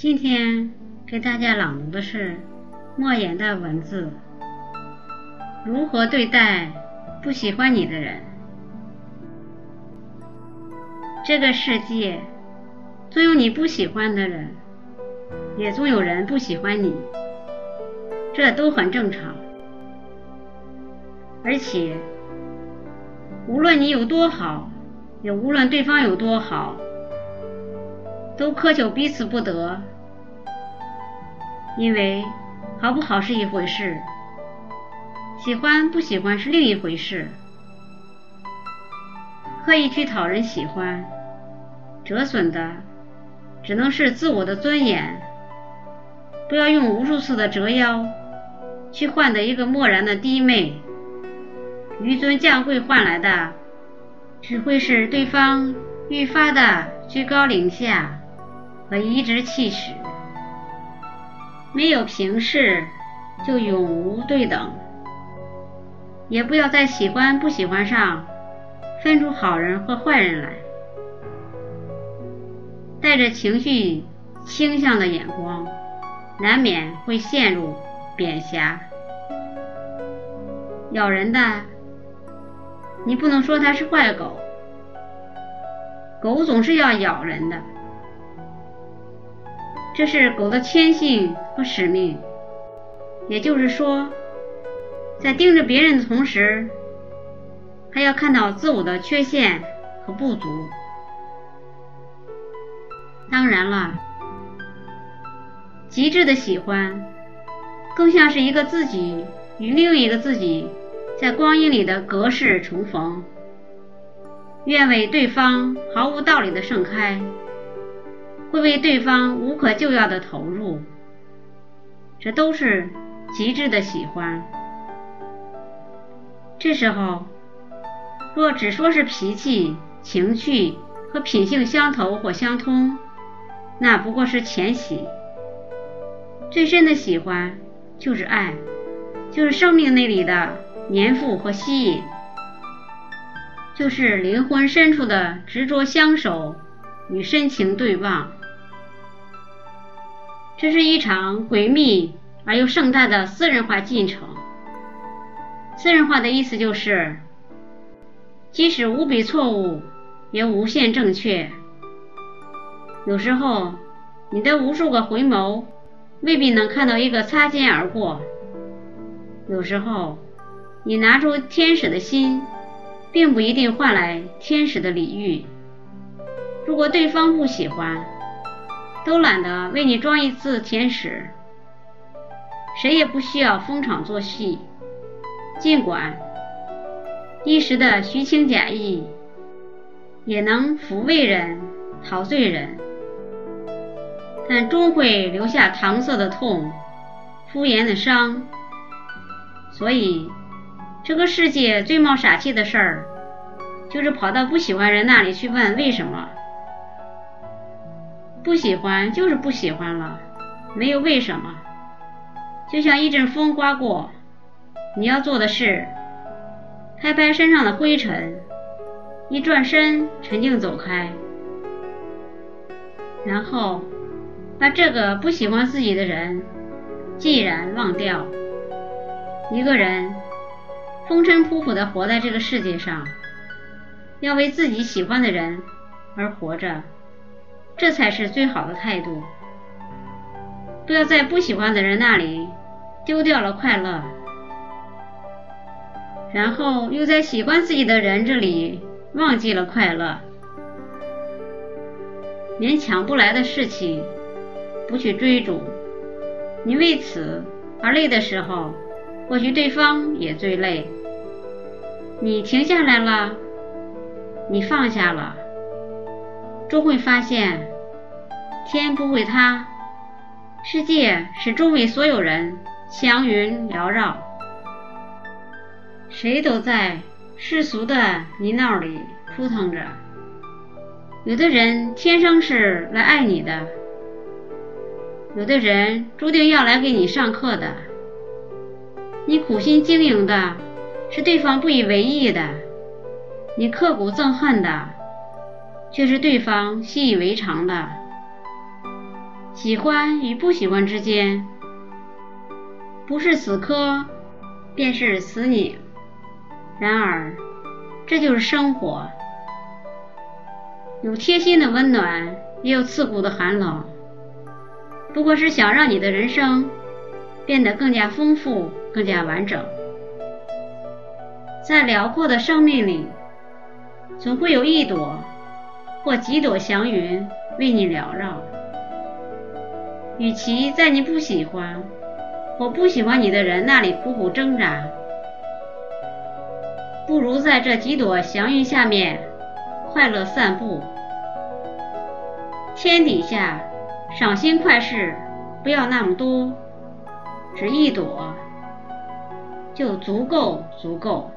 今天给大家朗读的是莫言的文字：如何对待不喜欢你的人？这个世界总有你不喜欢的人，也总有人不喜欢你，这都很正常。而且，无论你有多好，也无论对方有多好，都苛求彼此不得。因为好不好是一回事，喜欢不喜欢是另一回事。刻意去讨人喜欢，折损的只能是自我的尊严。不要用无数次的折腰去换得一个漠然的低媚，纡尊降贵换来的只会是对方愈发的居高临下和颐指气使。没有平视，就永无对等。也不要在喜欢不喜欢上分出好人和坏人来，带着情绪倾向的眼光，难免会陷入贬狭。咬人的，你不能说它是坏狗，狗总是要咬人的。这是狗的天性和使命，也就是说，在盯着别人的同时，还要看到自我的缺陷和不足。当然了，极致的喜欢，更像是一个自己与另一个自己在光阴里的隔世重逢，愿为对方毫无道理的盛开。会为对方无可救药的投入，这都是极致的喜欢。这时候，若只说是脾气、情趣和品性相投或相通，那不过是浅喜。最深的喜欢就是爱，就是生命那里的粘附和吸引，就是灵魂深处的执着相守与深情对望。这是一场诡秘而又盛大的私人化进程。私人化的意思就是，即使无比错误，也无限正确。有时候，你的无数个回眸未必能看到一个擦肩而过；有时候，你拿出天使的心，并不一定换来天使的礼遇。如果对方不喜欢，都懒得为你装一次天使，谁也不需要逢场作戏。尽管一时的虚情假意，也能抚慰人、陶醉人，但终会留下搪塞的痛、敷衍的伤。所以，这个世界最冒傻气的事儿，就是跑到不喜欢人那里去问为什么。不喜欢就是不喜欢了，没有为什么。就像一阵风刮过，你要做的是拍拍身上的灰尘，一转身沉静走开，然后把这个不喜欢自己的人既然忘掉。一个人风尘仆仆的活在这个世界上，要为自己喜欢的人而活着。这才是最好的态度。不要在不喜欢的人那里丢掉了快乐，然后又在喜欢自己的人这里忘记了快乐。勉强不来的事情，不去追逐。你为此而累的时候，或许对方也最累。你停下来了，你放下了。终会发现，天不会塌，世界始终为所有人祥云缭绕。谁都在世俗的泥淖里扑腾着。有的人天生是来爱你的，有的人注定要来给你上课的。你苦心经营的是对方不以为意的，你刻骨憎恨的。却是对方习以为常的。喜欢与不喜欢之间，不是死磕，便是死拧。然而，这就是生活，有贴心的温暖，也有刺骨的寒冷。不过是想让你的人生变得更加丰富、更加完整。在辽阔的生命里，总会有一朵或几朵祥云为你缭绕。与其在你不喜欢或不喜欢你的人那里苦苦挣扎，不如在这几朵祥云下面快乐散步。天底下赏心快事不要那么多，只一朵就足够足够。